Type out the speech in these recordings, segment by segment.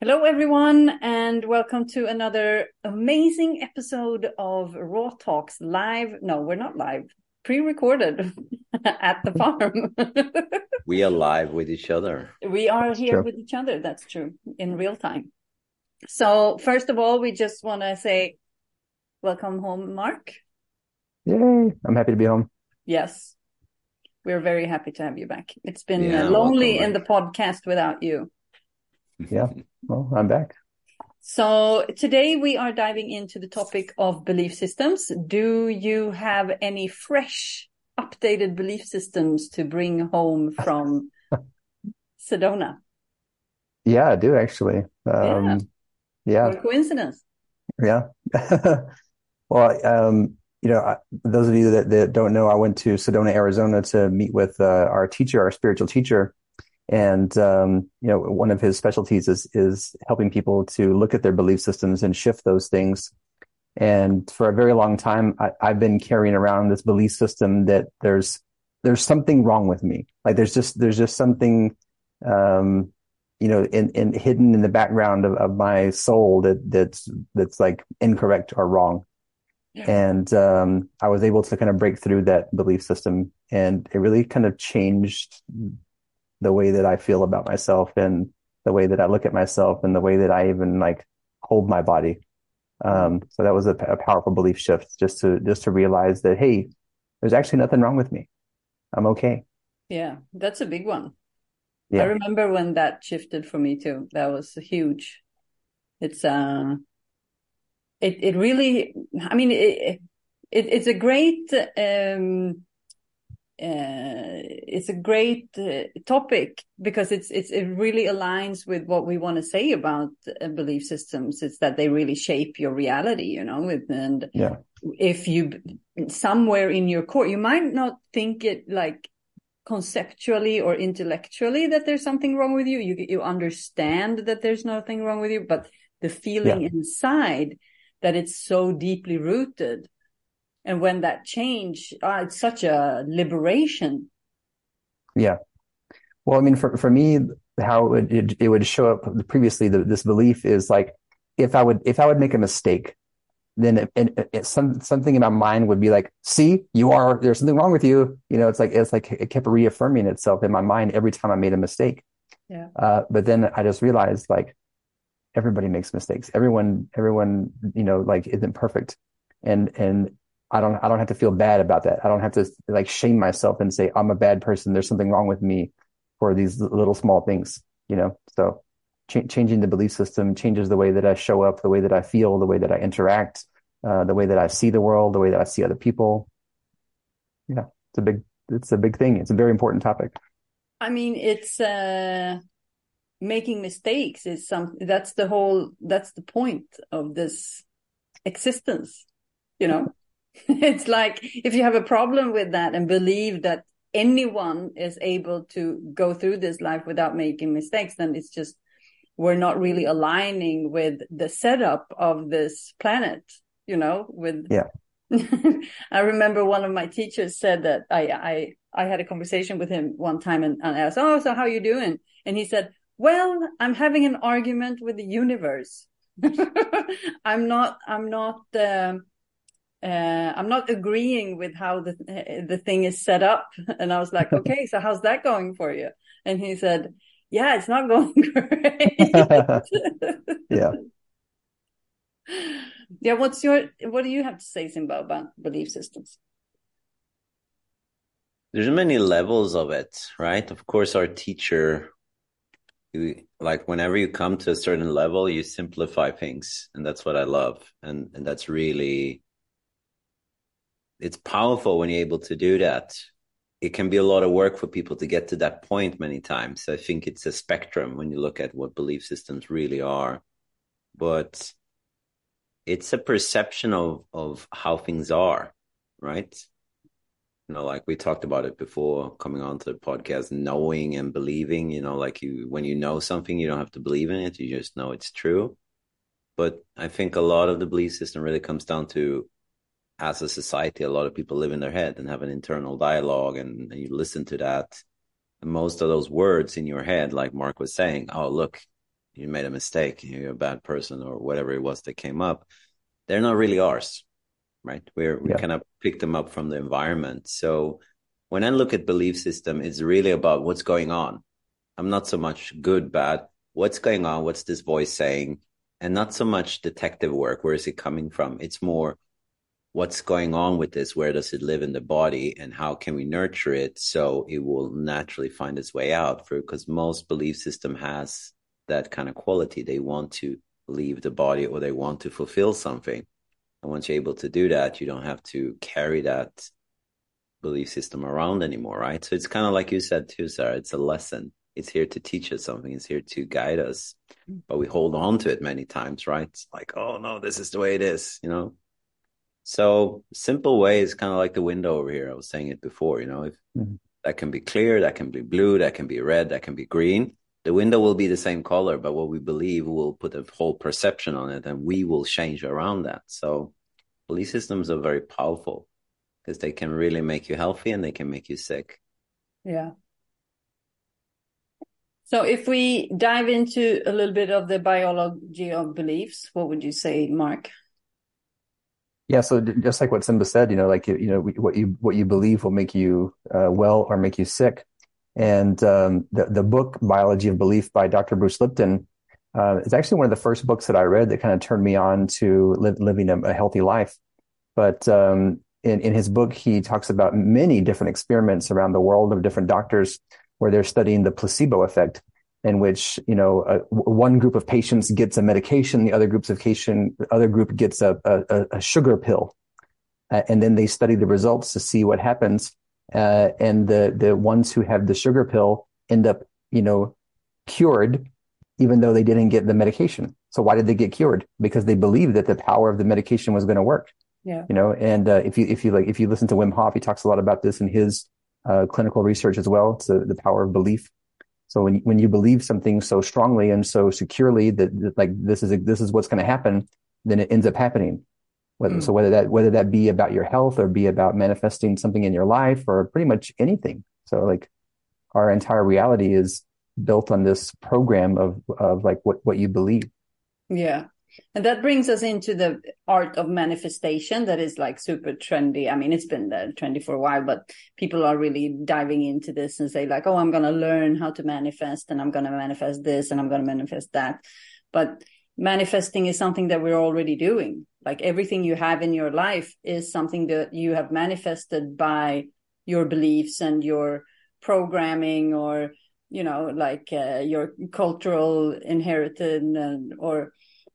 Hello, everyone, and welcome to another amazing episode of Raw Talks live. No, we're not live, pre recorded at the farm. we are live with each other. We are here true. with each other. That's true in real time. So, first of all, we just want to say welcome home, Mark. Yay! I'm happy to be home. Yes, we're very happy to have you back. It's been yeah, lonely in the podcast without you. Yeah. Well, I'm back. So today we are diving into the topic of belief systems. Do you have any fresh, updated belief systems to bring home from Sedona? Yeah, I do actually. Um, yeah. yeah. Coincidence. Yeah. well, um, you know, those of you that, that, don't know, I went to Sedona, Arizona to meet with uh, our teacher, our spiritual teacher, and um, you know, one of his specialties is is helping people to look at their belief systems and shift those things. And for a very long time, I, I've been carrying around this belief system that there's there's something wrong with me. Like there's just there's just something um, you know in, in hidden in the background of, of my soul that that's that's like incorrect or wrong. Yeah. And um, I was able to kind of break through that belief system, and it really kind of changed the way that I feel about myself and the way that I look at myself and the way that I even like hold my body. Um, so that was a, a, powerful belief shift just to, just to realize that, Hey, there's actually nothing wrong with me. I'm okay. Yeah. That's a big one. Yeah. I remember when that shifted for me too. That was huge. It's, uh, it, it really, I mean, it, it it's a great, um, uh, it's a great uh, topic because it's, it's it really aligns with what we want to say about uh, belief systems. It's that they really shape your reality, you know. And yeah. if you somewhere in your core, you might not think it like conceptually or intellectually that there's something wrong with you. You you understand that there's nothing wrong with you, but the feeling yeah. inside that it's so deeply rooted and when that change uh, it's such a liberation. Yeah. Well i mean for, for me how it would, it, it would show up previously the, this belief is like if i would if i would make a mistake then it, it, it, some, something in my mind would be like see you are there's something wrong with you. You know it's like it's like it kept reaffirming itself in my mind every time i made a mistake. Yeah. Uh, but then i just realized like everybody makes mistakes. Everyone everyone you know like isn't perfect. And and I don't I don't have to feel bad about that. I don't have to like shame myself and say I'm a bad person. There's something wrong with me for these little small things, you know. So ch- changing the belief system changes the way that I show up, the way that I feel, the way that I interact, uh, the way that I see the world, the way that I see other people. Yeah, it's a big it's a big thing. It's a very important topic. I mean, it's uh making mistakes is some that's the whole that's the point of this existence, you know it's like if you have a problem with that and believe that anyone is able to go through this life without making mistakes, then it's just we're not really aligning with the setup of this planet, you know, with yeah. I remember one of my teachers said that I I I had a conversation with him one time and, and I asked, Oh, so how are you doing? And he said, Well, I'm having an argument with the universe. I'm not I'm not um, uh, I'm not agreeing with how the the thing is set up. And I was like, okay, so how's that going for you? And he said, yeah, it's not going great. yeah. Yeah. What's your, what do you have to say, Simba, about belief systems? There's many levels of it, right? Of course, our teacher, like whenever you come to a certain level, you simplify things. And that's what I love. And, and that's really, it's powerful when you're able to do that. It can be a lot of work for people to get to that point many times. I think it's a spectrum when you look at what belief systems really are. But it's a perception of of how things are, right? You know, like we talked about it before coming on to the podcast, knowing and believing, you know, like you when you know something, you don't have to believe in it, you just know it's true. But I think a lot of the belief system really comes down to as a society, a lot of people live in their head and have an internal dialogue, and, and you listen to that. And most of those words in your head, like Mark was saying, oh, look, you made a mistake, you're a bad person, or whatever it was that came up, they're not really ours, right? We're we yeah. kind of pick them up from the environment. So when I look at belief system, it's really about what's going on. I'm not so much good, bad. What's going on? What's this voice saying? And not so much detective work. Where is it coming from? It's more what's going on with this? Where does it live in the body? And how can we nurture it so it will naturally find its way out? For because most belief system has that kind of quality. They want to leave the body or they want to fulfill something. And once you're able to do that, you don't have to carry that belief system around anymore, right? So it's kind of like you said too, Sarah, it's a lesson. It's here to teach us something. It's here to guide us, mm. but we hold on to it many times, right? It's like, oh no, this is the way it is, you know? So simple way is kind of like the window over here. I was saying it before, you know, if mm-hmm. that can be clear, that can be blue, that can be red, that can be green. The window will be the same color, but what we believe will put a whole perception on it and we will change around that. So belief systems are very powerful because they can really make you healthy and they can make you sick. Yeah. So if we dive into a little bit of the biology of beliefs, what would you say, Mark? Yeah, so just like what Simba said, you know, like you know what you what you believe will make you uh, well or make you sick. And um, the the book Biology of Belief by Dr. Bruce Lipton uh, is actually one of the first books that I read that kind of turned me on to li- living a, a, healthy life. But um, in, in his book, he talks about many different experiments around the world of different doctors where they're studying the placebo effect, in which you know uh, one group of patients gets a medication, the other groups of patient, the other group gets a, a, a sugar pill, uh, and then they study the results to see what happens. Uh, and the the ones who have the sugar pill end up, you know, cured, even though they didn't get the medication. So why did they get cured? Because they believed that the power of the medication was going to work. Yeah. You know, and uh, if you if you like if you listen to Wim Hof, he talks a lot about this in his uh, clinical research as well. It's the, the power of belief. So when when you believe something so strongly and so securely that, that like this is a, this is what's going to happen, then it ends up happening. Whether, mm. So whether that whether that be about your health or be about manifesting something in your life or pretty much anything. So like our entire reality is built on this program of of like what what you believe. Yeah. And that brings us into the art of manifestation that is like super trendy. I mean, it's been trendy for a while, but people are really diving into this and say like, oh, I'm going to learn how to manifest and I'm going to manifest this and I'm going to manifest that. But manifesting is something that we're already doing. Like everything you have in your life is something that you have manifested by your beliefs and your programming or, you know, like uh, your cultural inherited and, or,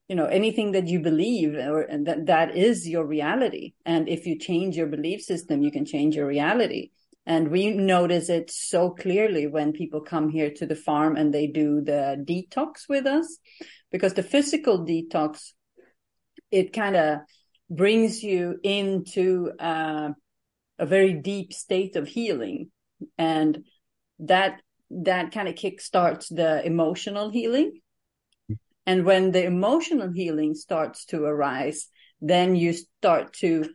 you know anything that you believe or that that is your reality. And if you change your belief system you can change your reality. And we notice it so clearly when people come here to the farm and they do the detox with us because the physical detox it kind of brings you into uh, a very deep state of healing. And that that kind of kickstarts the emotional healing and when the emotional healing starts to arise, then you start to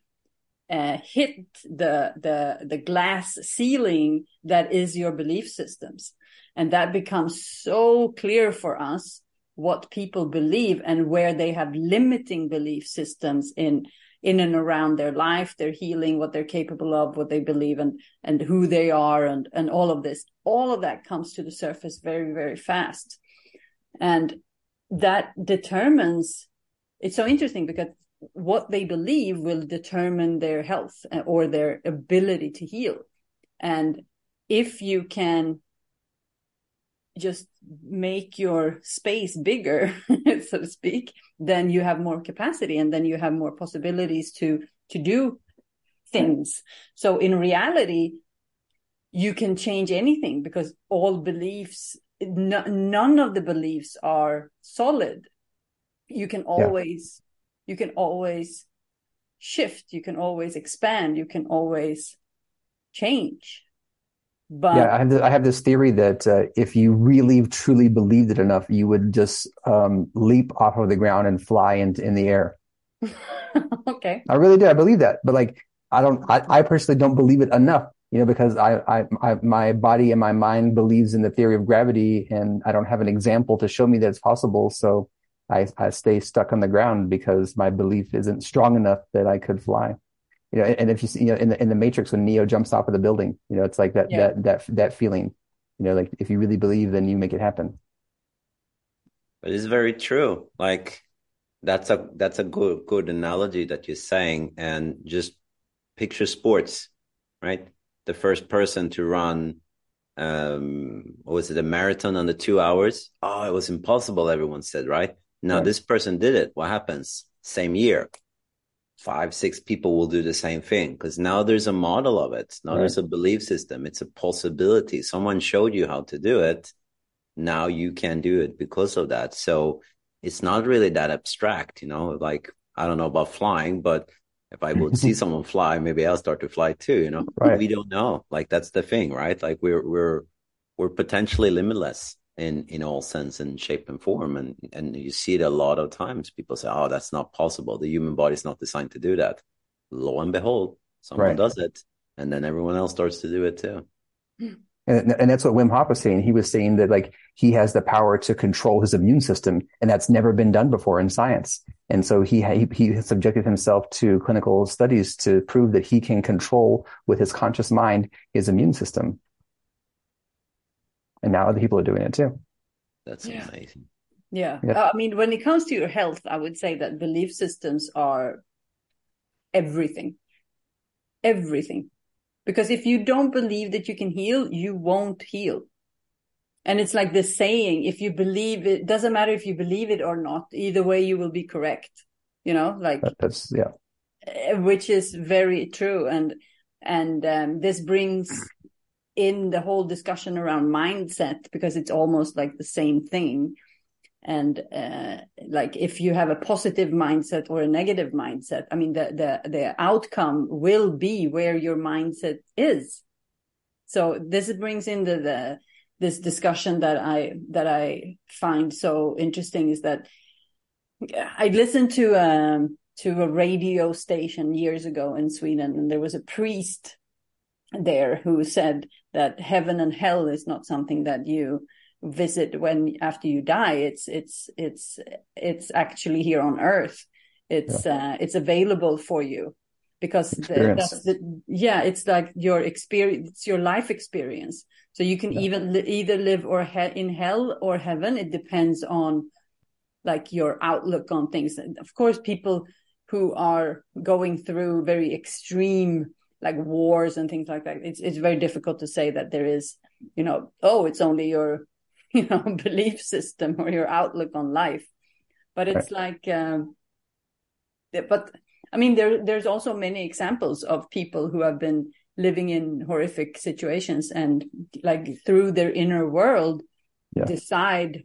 uh, hit the the the glass ceiling that is your belief systems, and that becomes so clear for us what people believe and where they have limiting belief systems in in and around their life, their healing, what they're capable of, what they believe, and and who they are, and and all of this. All of that comes to the surface very very fast, and that determines it's so interesting because what they believe will determine their health uh, or their ability to heal. And if you can just make your space bigger so to speak then you have more capacity and then you have more possibilities to to do things. So in reality you can change anything because all beliefs no, none of the beliefs are solid. You can always yeah. you can always shift. You can always expand. You can always change. But yeah i have this, I have this theory that uh, if you really truly believed it enough you would just um, leap off of the ground and fly in, in the air. Okay. I really do. I believe that. But like i don't I, I personally don't believe it enough you know, because I, I, I, my body and my mind believes in the theory of gravity and I don't have an example to show me that it's possible. So I, I stay stuck on the ground because my belief isn't strong enough that I could fly. You know, and if you see, you know, in the, in the Matrix, when Neo jumps off of the building, you know, it's like that, yeah. that, that, that feeling, you know, like if you really believe, then you make it happen. But it's very true. Like that's a, that's a good, good analogy that you're saying. And just picture sports, right? The first person to run um what was it a marathon under two hours? Oh it was impossible everyone said right? Now right. this person did it. What happens? Same year. Five six people will do the same thing because now there's a model of it. Now right. there's a belief system. It's a possibility. Someone showed you how to do it. Now you can do it because of that. So it's not really that abstract you know like i don't know about flying but if I would see someone fly, maybe I'll start to fly too. You know, right. we don't know. Like that's the thing, right? Like we're we're we're potentially limitless in in all sense and shape and form, and and you see it a lot of times. People say, "Oh, that's not possible. The human body is not designed to do that." Lo and behold, someone right. does it, and then everyone else starts to do it too. Hmm. And, and that's what Wim Hof was saying. He was saying that like he has the power to control his immune system, and that's never been done before in science. And so he he, he subjected himself to clinical studies to prove that he can control with his conscious mind his immune system. And now other people are doing it too. That's yeah. amazing. Yeah. yeah. Uh, I mean, when it comes to your health, I would say that belief systems are everything. Everything. Because if you don't believe that you can heal, you won't heal. And it's like the saying, if you believe it, doesn't matter if you believe it or not, either way you will be correct. You know, like that's yeah. Eh, which is very true. And and um, this brings in the whole discussion around mindset because it's almost like the same thing and uh, like if you have a positive mindset or a negative mindset i mean the the the outcome will be where your mindset is. So this brings in the, the this discussion that i that i find so interesting is that i listened to um to a radio station years ago in sweden and there was a priest there who said that heaven and hell is not something that you visit when after you die it's it's it's it's actually here on earth. It's yeah. uh, it's available for you because the, that's the, yeah it's like your experience it's your life experience. So you can yeah. even li- either live or he- in hell or heaven. It depends on like your outlook on things. And of course people who are going through very extreme like wars and things like that it's it's very difficult to say that there is you know oh it's only your you know belief system or your outlook on life but it's right. like um, but i mean there there's also many examples of people who have been living in horrific situations and like through their inner world yeah. decide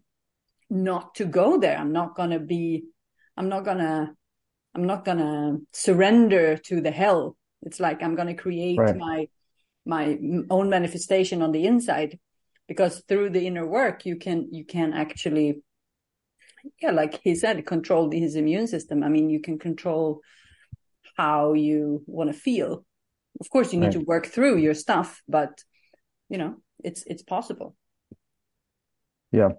not to go there i'm not going to be i'm not going to i'm not going to surrender to the hell it's like i'm going to create right. my my own manifestation on the inside because through the inner work you can you can actually yeah like he said control his immune system. I mean you can control how you want to feel. Of course you need right. to work through your stuff but you know it's it's possible. Yeah.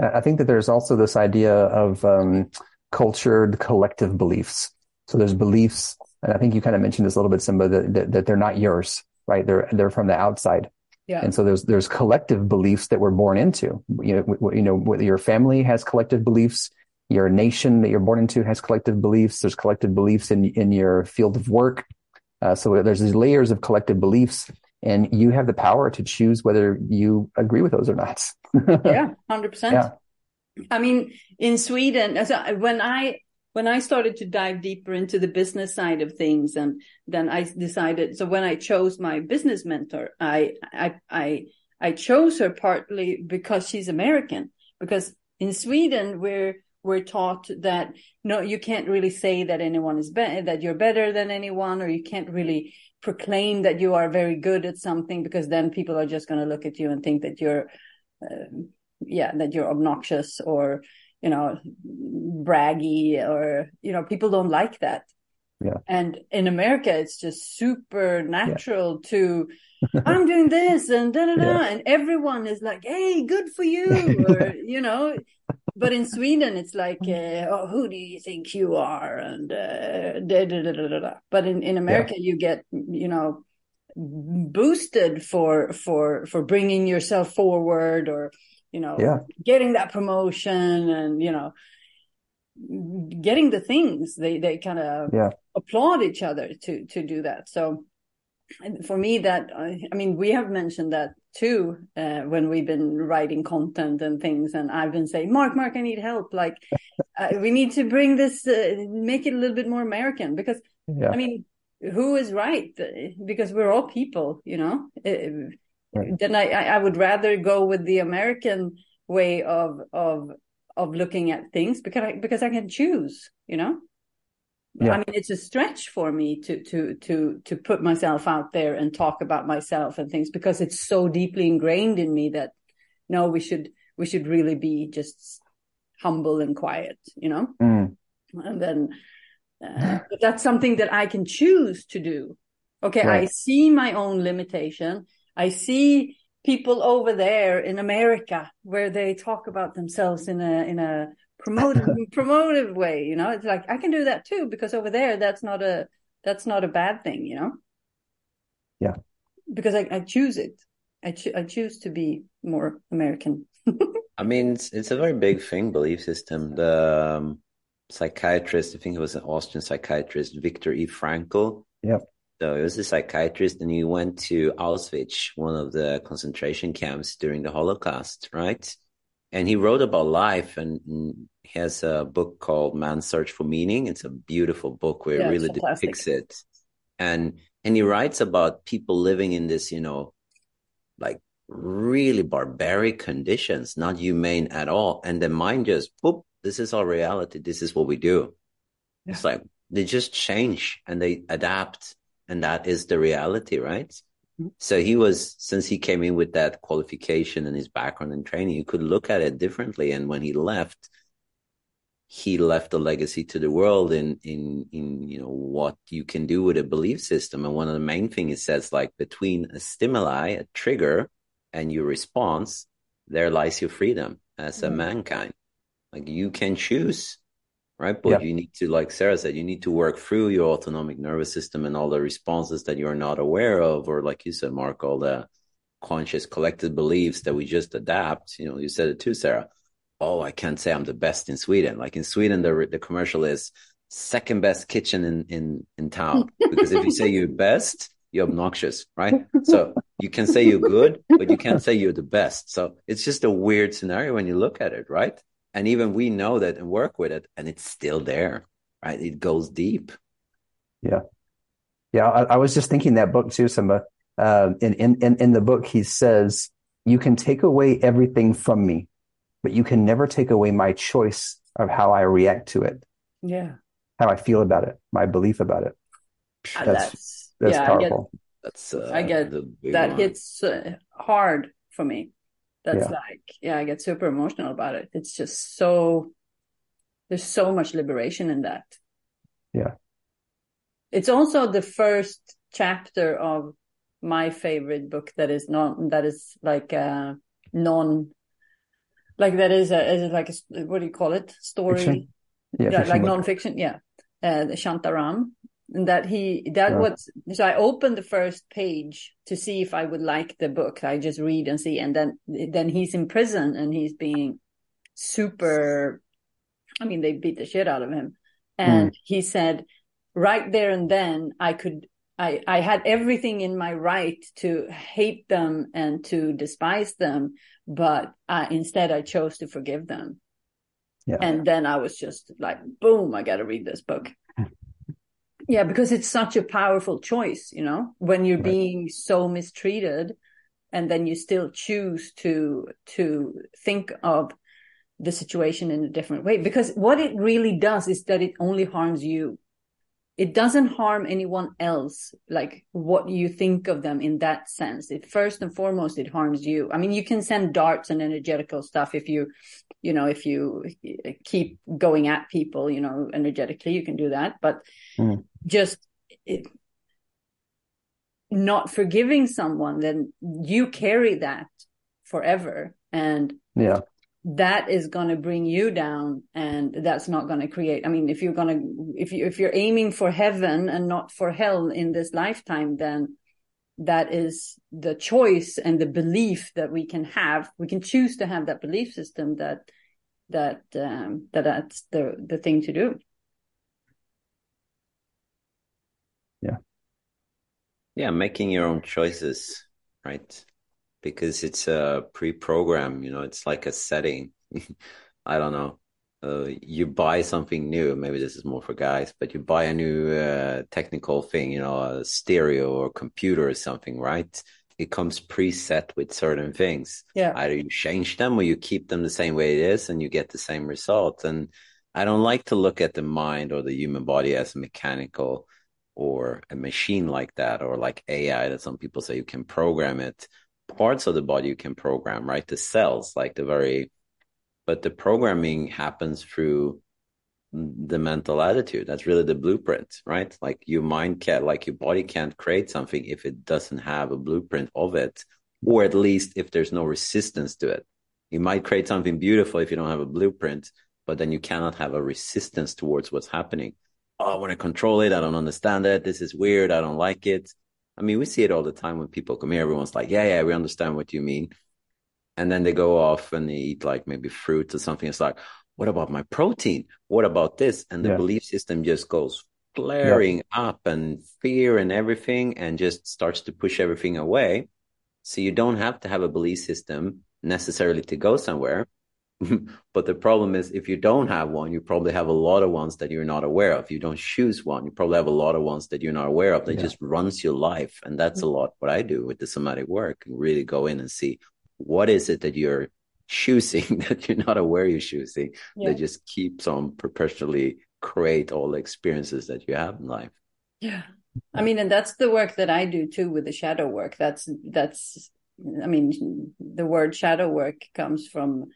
I think that there's also this idea of um, cultured collective beliefs. So there's beliefs and i think you kind of mentioned this a little bit simba that, that, that they're not yours right? They're they're from the outside yeah. And so there's there's collective beliefs that we're born into. You know, w- you know, whether your family has collective beliefs, your nation that you're born into has collective beliefs. There's collective beliefs in in your field of work. Uh, so there's these layers of collective beliefs, and you have the power to choose whether you agree with those or not. yeah, hundred percent. Yeah. I mean, in Sweden, when I when I started to dive deeper into the business side of things, and then I decided. So when I chose my business mentor, I I I I chose her partly because she's American. Because in Sweden, we're we're taught that no, you can't really say that anyone is that you're better than anyone, or you can't really proclaim that you are very good at something because then people are just going to look at you and think that you're, uh, yeah, that you're obnoxious or you know, braggy or, you know, people don't like that. Yeah. And in America, it's just super natural yeah. to, I'm doing this and da da da, yeah. and everyone is like, "Hey, good for you," or you know. But in Sweden, it's like, uh, "Oh, who do you think you are?" and uh, da, da, da, da, da. But in in America, you get you know boosted for for for bringing yourself forward or you know yeah. getting that promotion and you know getting the things they they kind of yeah. applaud each other to to do that so for me that i mean we have mentioned that too uh, when we've been writing content and things and i've been saying mark mark i need help like uh, we need to bring this uh, make it a little bit more american because yeah. i mean who is right because we're all people you know right. then I, I would rather go with the american way of of of looking at things because I, because I can choose, you know. Yeah. I mean, it's a stretch for me to to to to put myself out there and talk about myself and things because it's so deeply ingrained in me that no, we should we should really be just humble and quiet, you know. Mm. And then, uh, but that's something that I can choose to do. Okay, right. I see my own limitation. I see people over there in America where they talk about themselves in a in a promotive promotive way. You know, it's like I can do that too because over there that's not a that's not a bad thing. You know. Yeah. Because I, I choose it. I cho- I choose to be more American. I mean, it's, it's a very big thing, belief system. The um, psychiatrist, I think it was an Austrian psychiatrist, Viktor E. Frankl. Yep so he was a psychiatrist and he went to Auschwitz, one of the concentration camps during the Holocaust, right? And he wrote about life and he has a book called Man's Search for Meaning. It's a beautiful book where yeah, it really depicts it. And and he writes about people living in this, you know, like really barbaric conditions, not humane at all. And the mind just, whoop, this is our reality. This is what we do. Yeah. It's like they just change and they adapt and that is the reality, right? Mm-hmm. So he was, since he came in with that qualification and his background and training, you could look at it differently. And when he left, he left a legacy to the world in, in, in, you know, what you can do with a belief system. And one of the main things he says, like between a stimuli, a trigger and your response, there lies your freedom as a mm-hmm. mankind. Like you can choose right? But yeah. you need to, like Sarah said, you need to work through your autonomic nervous system and all the responses that you're not aware of, or like you said, Mark, all the conscious collected beliefs that we just adapt. You know, you said it too, Sarah. Oh, I can't say I'm the best in Sweden. Like in Sweden, the the commercial is second best kitchen in in in town because if you say you're best, you're obnoxious, right? So you can say you're good, but you can't say you're the best. So it's just a weird scenario when you look at it, right? And even we know that and work with it and it's still there right? It goes deep. Yeah. Yeah i, I was just thinking that book too Simba. Uh, in, in in the book he says you can take away everything from me but you can never take away my choice of how i react to it. Yeah. How i feel about it my belief about it. Uh, that's that's, that's yeah, powerful I get, that's uh, i get that one. hits uh, hard for me that's yeah. like yeah i get super emotional about it. It's just so there's so much liberation in that. Yeah. It's also the first chapter of my favorite book that is non that is like a non like that is a is it like a what do you call it? Story. Yeah, yeah like non-fiction? Yeah. Uh shantaram and that he that yeah. was so i opened the first page to see if i would like the book i just read and see and then then he's in prison and he's being super i mean they beat the shit out of him and mm. he said right there and then i could I, I had everything in my right to hate them and to despise them, but uh, instead I chose to forgive them. Yeah. And then I was just like, boom, I got to read this book. Yeah, because it's such a powerful choice, you know, when you're right. being so mistreated and then you still choose to to think of the situation in a different way. Because what it really does is that it only harms you. It doesn't harm anyone else like what you think of them in that sense. It first and foremost it harms you. I mean you can send darts and energetical stuff if you you know if you keep going at people you know energetically you can do that. But mm. Just it, not forgiving someone, then you carry that forever. And yeah, that is going to bring you down and that's not going to create i mean if you're going to if you if you're aiming for heaven and not for hell in this lifetime then that is the choice and the belief that we can have. We can choose to have that belief system that that um, that that's the the thing to do yeah making your own choices right? Because it's a pre-program you know it's like a setting. I don't know. Uh, you buy something new maybe this is more for guys but you buy a new uh, technical thing you know a stereo or computer or something right? It comes preset with certain things. Yeah. Either you change them or you keep them the same way it is and you get the same result. And i don't like to look at the mind or the human body as mechanical or a machine like that or like ai that some people say you can program it parts of the body you can program, right? The cells, like the very, but the programming happens through the mental attitude. That's really the blueprint, right? Like your mind can't, like your body can't create something if it doesn't have a blueprint of it, or at least if there's no resistance to it. You might create something beautiful if you don't have a blueprint, but then you cannot have a resistance towards what's happening. Oh, I want to control it. I don't understand it. This is weird. I don't like it. I mean, we see it all the time when people come here. Everyone's like, yeah, yeah, we understand what you mean. And then they go off and they eat like maybe fruit or something. It's like, what about my protein? What about this? And the yeah. belief system just goes flaring yeah. up and fear and everything and just starts to push everything away. So you don't have to have a belief system necessarily to go somewhere. but the problem is if you don't have one, you probably have a lot of ones that you're not aware of. You don't choose one. You probably have a lot of ones that you're not aware of that yeah. just runs your life. And that's a mm-hmm. lot what I do with the somatic work and really go in and see what is it that you're choosing that you're not aware you're choosing yeah. that just keeps on perpetually create all the experiences that you have in life. Yeah. I mean, and that's the work that I do too with the shadow work. That's, that's, I mean, the word shadow work comes from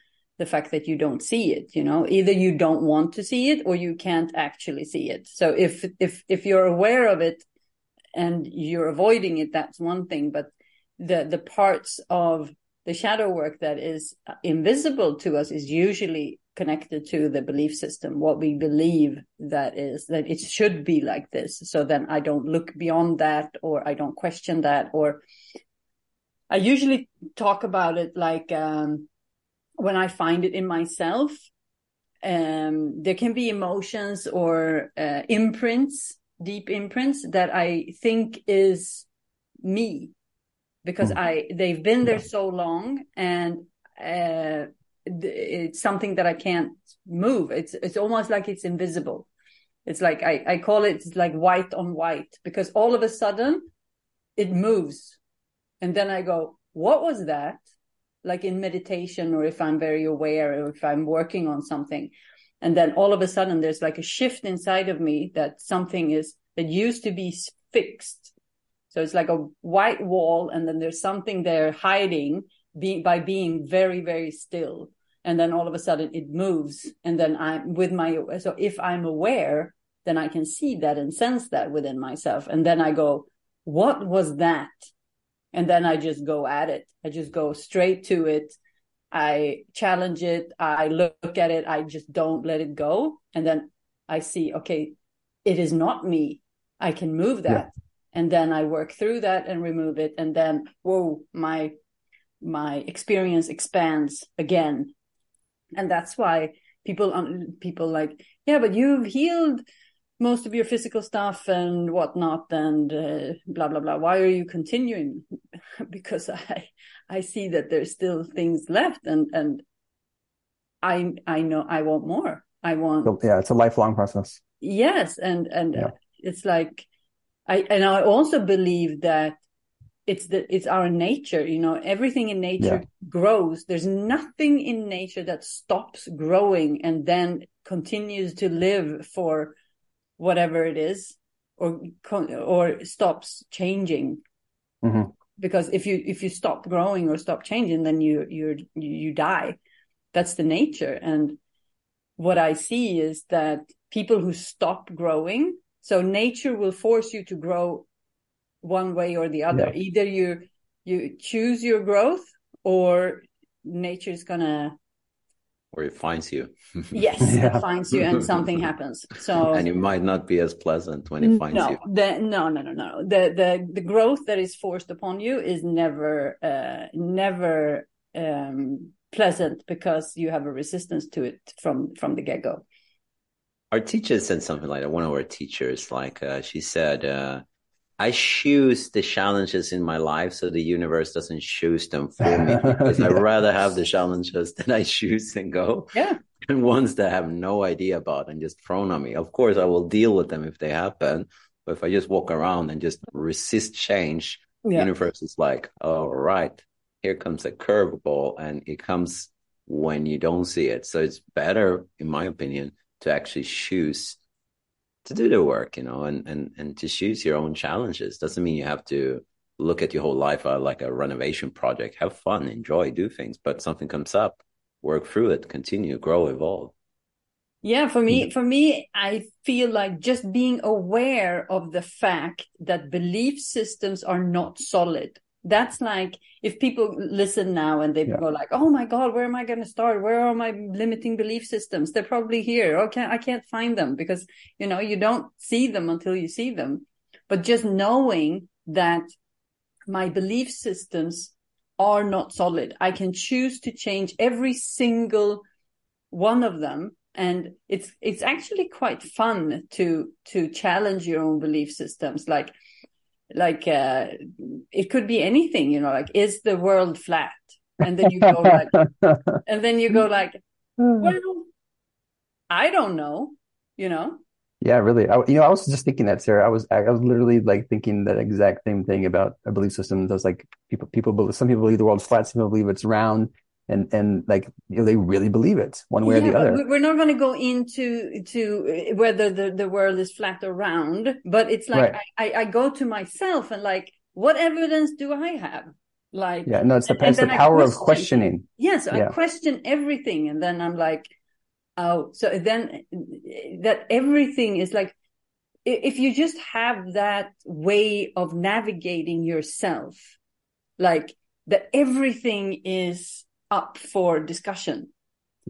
the fact that you don't see it you know? Either you don't want to see it or you can't actually see it. So if if if you're aware of it and you're avoiding it that's one thing but the the parts of the shadow work that is invisible to us is usually connected to the belief system what we believe that is that it should be like this. So then i don't look beyond that or i don't question that or i usually talk about it like um when I find it in myself, um, there can be emotions or uh, imprints, deep imprints that I think is me because mm. I they've been there so long and uh, it's something that I can't move. It's it's almost like it's invisible. It's like I I call it it's like white on white because all of a sudden it moves, and then I go, what was that? Like in meditation or if I'm very aware or if I'm working on something. And then all of a sudden there's like a shift inside of me that something is that used to be fixed. So it's like a white wall and then there's something there hiding be, by being very, very still. And then all of a sudden it moves. And then I'm with my, so if I'm aware, then I can see that and sense that within myself. And then I go, what was that? And then I just go at it. I just go straight to it. I challenge it. I look at it. I just don't let it go. And then I see, okay, it is not me. I can move that. Yeah. And then I work through that and remove it. And then, whoa, my, my experience expands again. And that's why people, um, people like, yeah, but you've healed most of your physical stuff and whatnot and uh, blah blah blah. Why are you continuing? Because i i see that there's still things left and and i i know i want more. I want yeah it's a lifelong process. Yes and and yeah. it's like i and i also believe that it's the it's our nature you know everything in nature yeah. grows. There's nothing in nature that stops growing and then continues to live for whatever it is or or stops changing mm-hmm. because if you if you stop growing or stop changing then you you you die that's the nature and what i see is that people who stop growing so nature will force you to grow one way or the other. Yeah. Either you you choose your growth or nature's gonna or it finds you. yes, yeah. it finds you and something happens. So and it might not be as pleasant when it finds no, you. The, no, no, no, no. The the the growth that is forced upon you is never uh, never um, pleasant because you have a resistance to it from from the get go. Our teacher said something like that. One of our teachers, like uh, she said, uh, I choose the challenges in my life so the universe doesn't choose them for me because yeah. I'd rather have the challenges that I choose and go yeah. than ones that I have no idea about and just thrown on me. Of course, I will deal with them if they happen. But if I just walk around and just resist change, yeah. the universe is like, all right, here comes a curveball and it comes when you don't see it. So it's better, in my opinion, to actually choose to do the work, you know, and and and to choose your own challenges. Doesn't mean you have to look at your whole life uh, like a renovation project. Have fun, enjoy, do things. But something comes up, work through it, continue, grow, evolve. Yeah, for me, for me, I feel like just being aware of the fact that belief systems are not solid that's like if people listen now and they yeah. go like oh my god where am i going to start? Where are my limiting belief systems? They're probably here. Oh, okay i can't find them because you know you don't see them until you see them. But just knowing that my belief systems are not solid i can choose to change every single one of them. And it's it's actually quite fun to to challenge your own belief systems. Like like uh, it could be anything you know like is the world flat? And then you go like and then you go like well i don't know you know? Yeah really. I, you know i was just thinking that sarah. I was i was literally like thinking that exact same thing about a belief systems i was like people people believe some people believe the world's flat some people believe it's round and and like you know, they really believe it one way yeah, or the other. We're not going to go into to uh, whether the, the world is flat or round, but it's like right. I, I go to myself and like, what evidence do I have? Like, yeah, no, it's the, it's the power question, of questioning. Yes, yeah. I question everything, and then I'm like, oh, so then that everything is like, if you just have that way of navigating yourself, like that everything is up for discussion,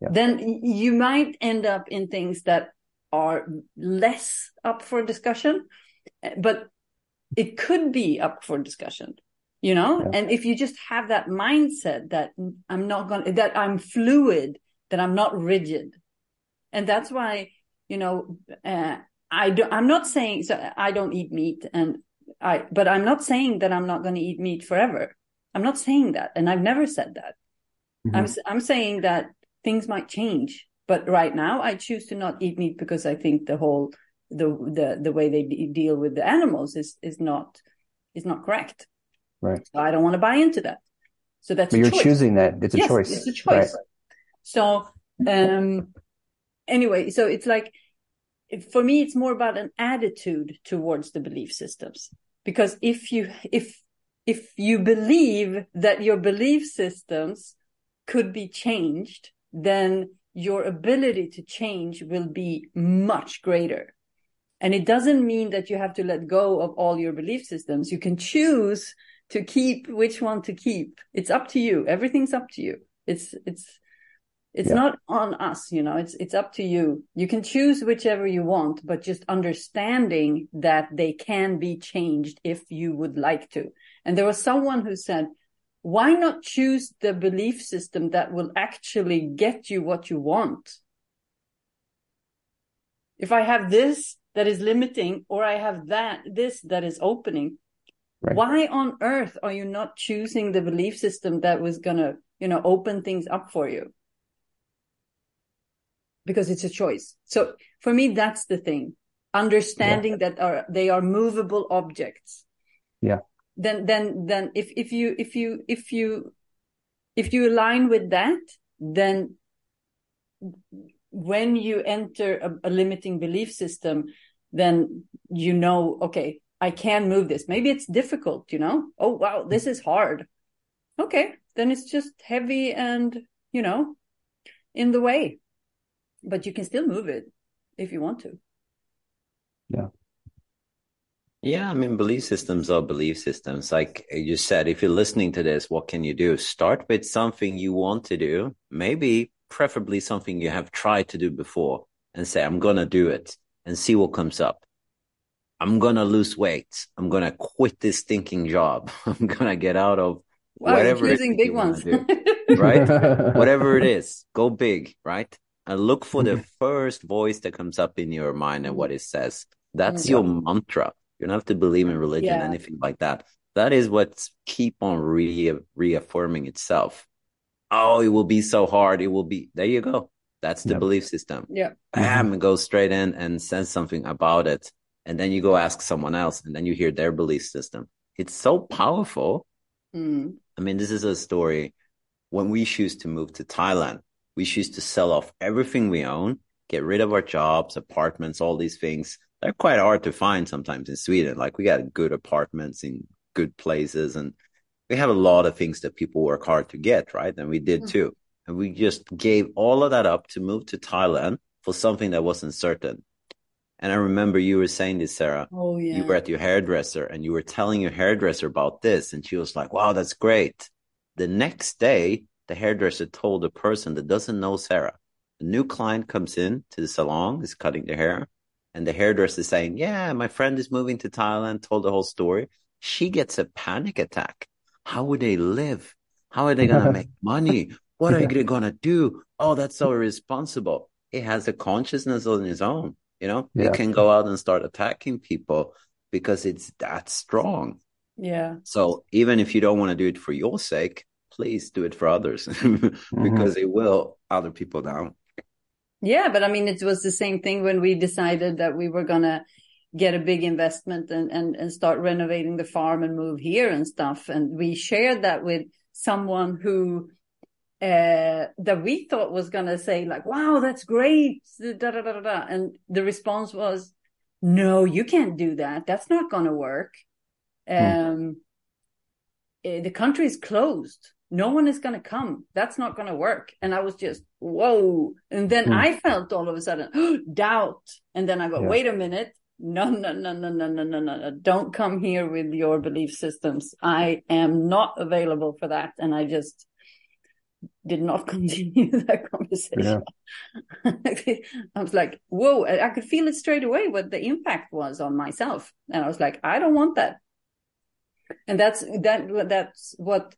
yeah. then you might end up in things that are less up for discussion, but it could be up for discussion, you know? Yeah. And if you just have that mindset that I'm not going to, that I'm fluid, that I'm not rigid. And that's why, you know, uh, I do, I'm not saying, so I don't eat meat and I, but I'm not saying that I'm not going to eat meat forever. I'm not saying that. And I've never said that. Mm-hmm. I'm I'm saying that things might change, but right now I choose to not eat meat because I think the whole the the the way they d- deal with the animals is is not is not correct. Right. So I don't want to buy into that. So that's but you're choice. choosing that. It's a yes, choice. It's a choice. Right. So um anyway, so it's like for me it's more about an attitude towards the belief systems because if you if if you believe that your belief systems could be changed, then your ability to change will be much greater. And it doesn't mean that you have to let go of all your belief systems. You can choose to keep which one to keep. It's up to you. Everything's up to you. It's, it's, it's yeah. not on us, you know, it's, it's up to you. You can choose whichever you want, but just understanding that they can be changed if you would like to. And there was someone who said, why not choose the belief system that will actually get you what you want? If I have this that is limiting, or I have that, this that is opening, right. why on earth are you not choosing the belief system that was gonna, you know, open things up for you? Because it's a choice. So for me, that's the thing. Understanding yeah. that are, they are movable objects. Yeah then then then if if you if you if you if you align with that then when you enter a, a, limiting belief system then you know okay i can move this. Maybe it's difficult you know? Oh wow this is hard. Okay then it's just heavy and you know in the way. But you can still move it if you want to. Yeah Yeah, I mean, belief systems are belief systems. Like you said, if you're listening to this, what can you do? Start with something you want to do, maybe preferably something you have tried to do before, and say, I'm going to do it and see what comes up. I'm going to lose weight. I'm going to quit this stinking job. I'm going to get out of wow, whatever. Choosing big ones. Do, right? whatever it is, go big, right? And look for the first voice that comes up in your mind and what it says. That's yeah. your mantra you don't have to believe in religion, yeah. anything like that. That is what's keep on re- reaffirming itself. Oh, it will be so hard. It will be. There you go. That's the yep. belief system. Yeah. Bam, and go straight in and says something about it. And then you go ask someone else and then you hear their belief system. It's so powerful. Mm. I mean, this is a story. When we choose to move to Thailand, we choose to sell off everything we own, get rid of our jobs, apartments, all these things, they're quite hard to find sometimes in Sweden. Like we got good apartments in good places and we have a lot of things that people work hard to get, right? And we did mm. too. And we just gave all of that up to move to Thailand for something that wasn't certain. And I remember you were saying this, Sarah. Oh, yeah. You were at your hairdresser and you were telling your hairdresser about this. And she was like, wow, that's great. The next day, the hairdresser told a person that doesn't know Sarah. A new client comes in to the salon, is cutting their hair and the hairdresser is saying, Yeah, my friend is moving to Thailand, told the whole story. She gets a panic attack. How would they live? How are they going to make money? What are they going to do? Oh, that's so irresponsible. It has a consciousness on its own. You know, yeah. it can go out and start attacking people because it's that strong. Yeah. So even if you don't want to do it for your sake, please do it for others mm-hmm. because it will other people down. Yeah, but I mean, it was the same thing when we decided that we were gonna get a big investment and, and, and start renovating the farm and move here and stuff. And we shared that with someone who, uh, that we thought was going to say like, wow, that's great. Da, da, da, da, And the response was, no, you can't do that. That's not going to work. Hmm. Um, mm. the country is closed no one is going to come. That's not going to work. And I was just, whoa. And then mm. I felt all of a sudden oh, doubt. And then I go, yeah. wait a minute. No, no, no, no, no, no, no, no. Don't come here with your belief systems. I am not available for that. And I just did not continue that conversation. Yeah. I was like, whoa, I could feel it straight away what the impact was on myself. And I was like, I don't want that. And that's that that's what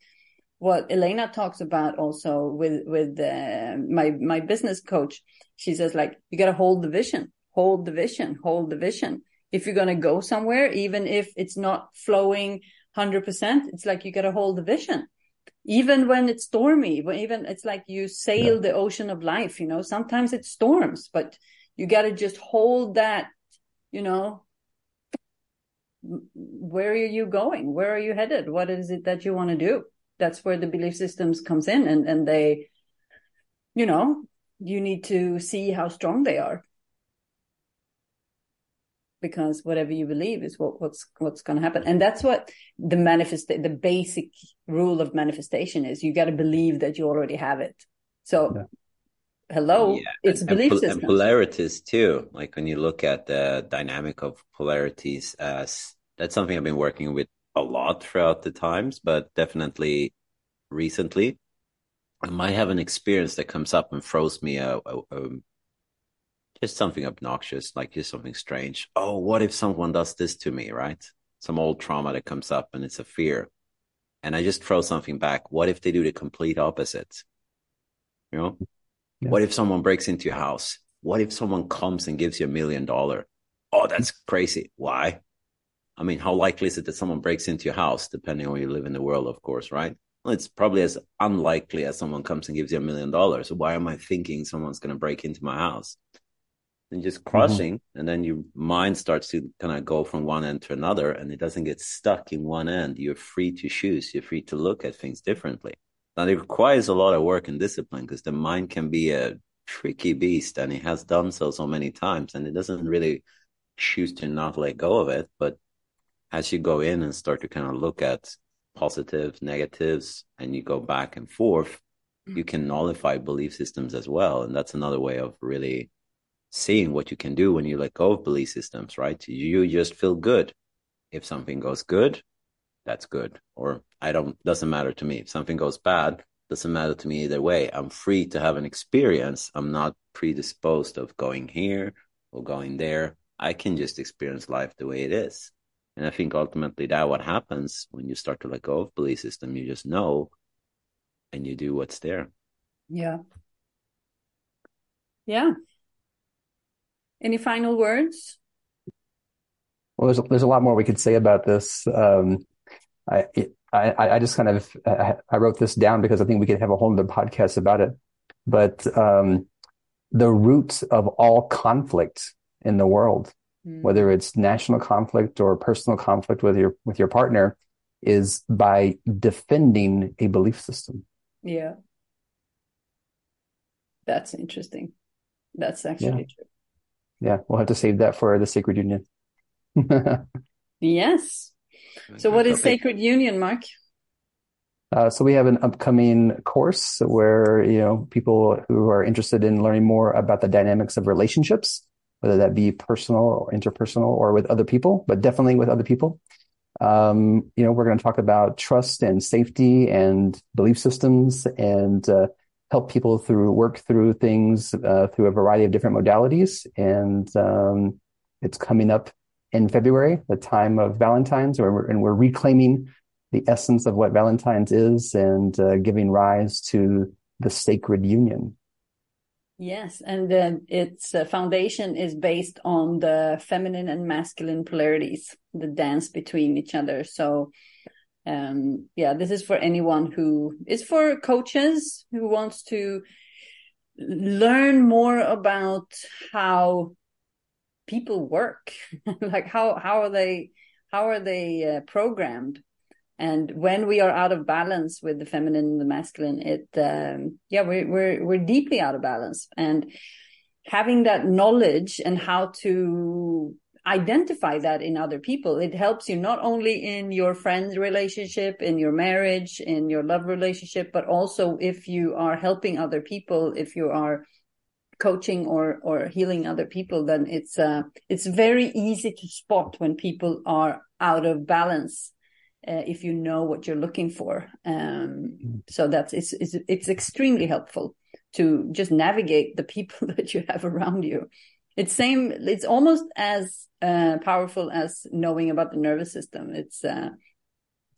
what Elena talks about also with with uh, my my business coach. She says like you got to hold the vision, hold the vision, hold the vision. If you're going to go somewhere, even if it's not flowing hundred percent, it's like you got to hold the vision. Even when it's stormy, when even it's like you sail yeah. the ocean of life. You know, sometimes it storms, but you got to just hold that. You know, where are you going? Where are you headed? What is it that you want to do? That's where the belief systems comes in and and they you know you need to see how strong they are. Because whatever you believe is what, what's what's going to happen. And that's what the manifest the basic rule of manifestation is. You got to believe that you already have it. So yeah. hello yeah. it's and, belief and, and polarities too. Like when you look at the dynamic of polarities as that's something i've been working with a lot throughout the times, but definitely recently. I might have an experience that comes up and throws me a, a, a just something obnoxious, like just something strange. Oh, what if someone does this to me, right? Some old trauma that comes up and it's a fear. And I just throw something back. What if they do the complete opposite? You know? Yeah. What if someone breaks into your house? What if someone comes and gives you a million dollar? Oh, that's crazy. Why? I mean, how likely is it that someone breaks into your house, depending on where you live in the world, of course, right? Well, it's probably as unlikely as someone comes and gives you a million dollars. So why am I thinking someone's going to break into my house? And just mm-hmm. crossing, mm-hmm. and then your mind starts to kind of go from one end to another, and it doesn't get stuck in one end. You're free to choose. You're free to look at things differently. Now, it requires a lot of work and discipline because the mind can be a tricky beast, and it has done so so many times, and it doesn't really choose to not let go of it. But as you go in and start to kind of look at positives, negatives, and you go back and forth, you mm-hmm. can nullify belief systems as well. And that's another way of really seeing what you can do when you let go of belief systems, right? You just feel good. if something goes good, that's good. Or I don't, doesn't matter to me. If something goes bad, doesn't matter to me either way. I'm free to have an experience. I'm not predisposed of going here or going there. I can just experience life the way it is. And I think ultimately that what happens when you start to let go of belief system, you just know and you do what's there. Yeah. Yeah. Any final words? Well, there's there's a lot more we could say about this. Um, I, I I just kind of I wrote this down because I think we could have a whole other podcast about it. But um, the roots of all conflict in the world, mm. whether it's national conflict or personal conflict with your with your partner, is by defending a belief system. Yeah, that's interesting. That's actually yeah. true. Yeah, we'll have to save that for the sacred union. yes. So, what is Sacred Union, Mark? Uh, so we have an upcoming course where you know people who are interested in learning more about the dynamics of relationships, whether that be personal or interpersonal or with other people, but definitely with other people. Um, you know, we're going to talk about trust and safety and belief systems and uh, help people through work through things uh, through a variety of different modalities. And um, it's coming up in February, the time of Valentine's, and we're, and we're reclaiming the essence of what Valentine's is and uh, giving rise to the sacred union. Yes, and uh, its uh, foundation is based on the feminine and masculine polarities, the dance between each other. So, um, yeah, this is for anyone who is for coaches who wants to learn more about how people work like how how are they how are they uh, programmed and when we are out of balance with the feminine and the masculine it um, yeah we're, we're we're deeply out of balance. And having that knowledge and how to identify that in other people it helps you not only in your friend relationship in your marriage in your love relationship but also if you are helping other people if you are coaching or or healing other people then it's uh it's very easy to spot when people are out of balance uh, if you know what you're looking for. Um so that's it's, it's it's extremely helpful to just navigate the people that you have around you. It's same it's almost as uh, powerful as knowing about the nervous system. It's uh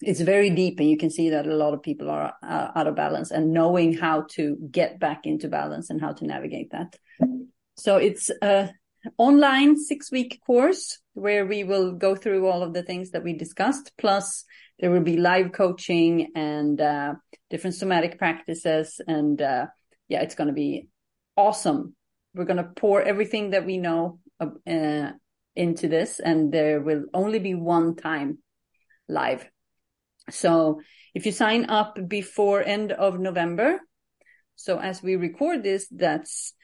it's very deep and you can see that a lot of people are uh, out of balance and knowing how to get back into balance and how to navigate that. So it's a online six week course where we will go through all of the things that we discussed plus there will be live coaching and uh, different somatic practices and uh, yeah it's going to be awesome. We're going to pour everything that we know uh, into this and there will only be one time live. So if you sign up before end of November, so as we record this, that's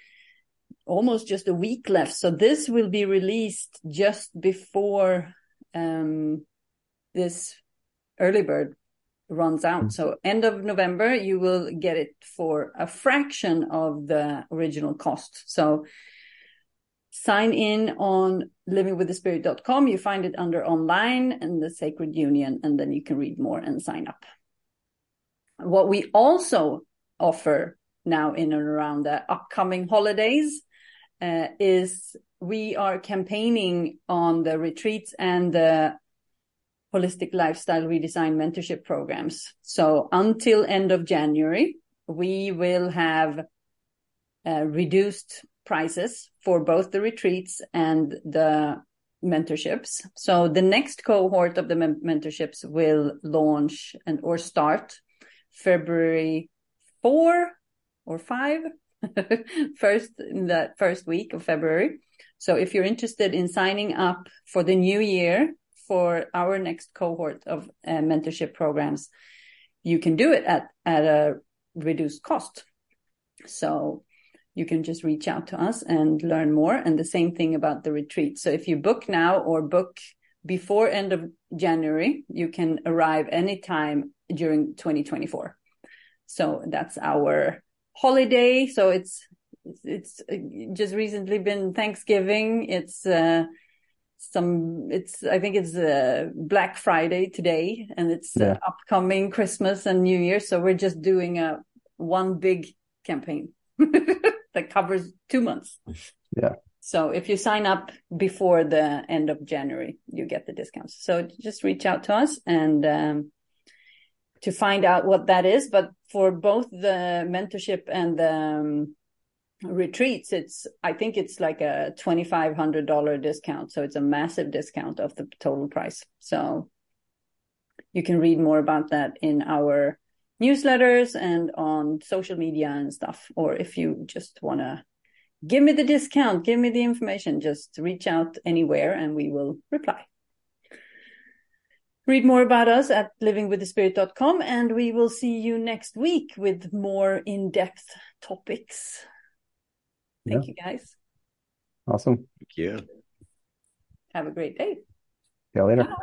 almost just a week left. So this will be released just before um, this early bird runs out. Mm-hmm. So end of November, you will get it for a fraction of the original cost. So sign in on livingwiththespirit.com. You find it under online and the Sacred Union, and then you can read more and sign up. What we also offer now in and around the upcoming holidays uh, is we are campaigning on the retreats and the holistic lifestyle redesign mentorship programs. So until end of January, we will have uh, reduced prices for both the retreats and the mentorships. So the next cohort of the mentorships will launch and or start February 4 or 5 first in that first week of February. So if you're interested in signing up for the new year for our next cohort of uh, mentorship programs, you can do it at at a reduced cost. So you can just reach out to us and learn more. And the same thing about the retreat. So if you book now or book before end of January, you can arrive anytime during 2024. So that's our holiday. So it's it's, it's just recently been Thanksgiving. It's uh, some it's i think it's uh, black friday today and it's uh, yeah. uh, upcoming christmas and new year so we're just doing a one big campaign that covers two months yeah so if you sign up before the end of january you get the discounts so just reach out to us and um, to find out what that is but for both the mentorship and the um, retreats it's i think it's like a $2500 discount. So it's a massive discount of the total price. So you can read more about that in our newsletters and on social media and stuff. Or if you just want to give me the discount give me the information just reach out anywhere and we will reply read more about us at livingwiththespirit.com and we will see you next week with more in-depth topics Thank yeah. you guys. Awesome. Thank you. Have a great day. See you later. Bye.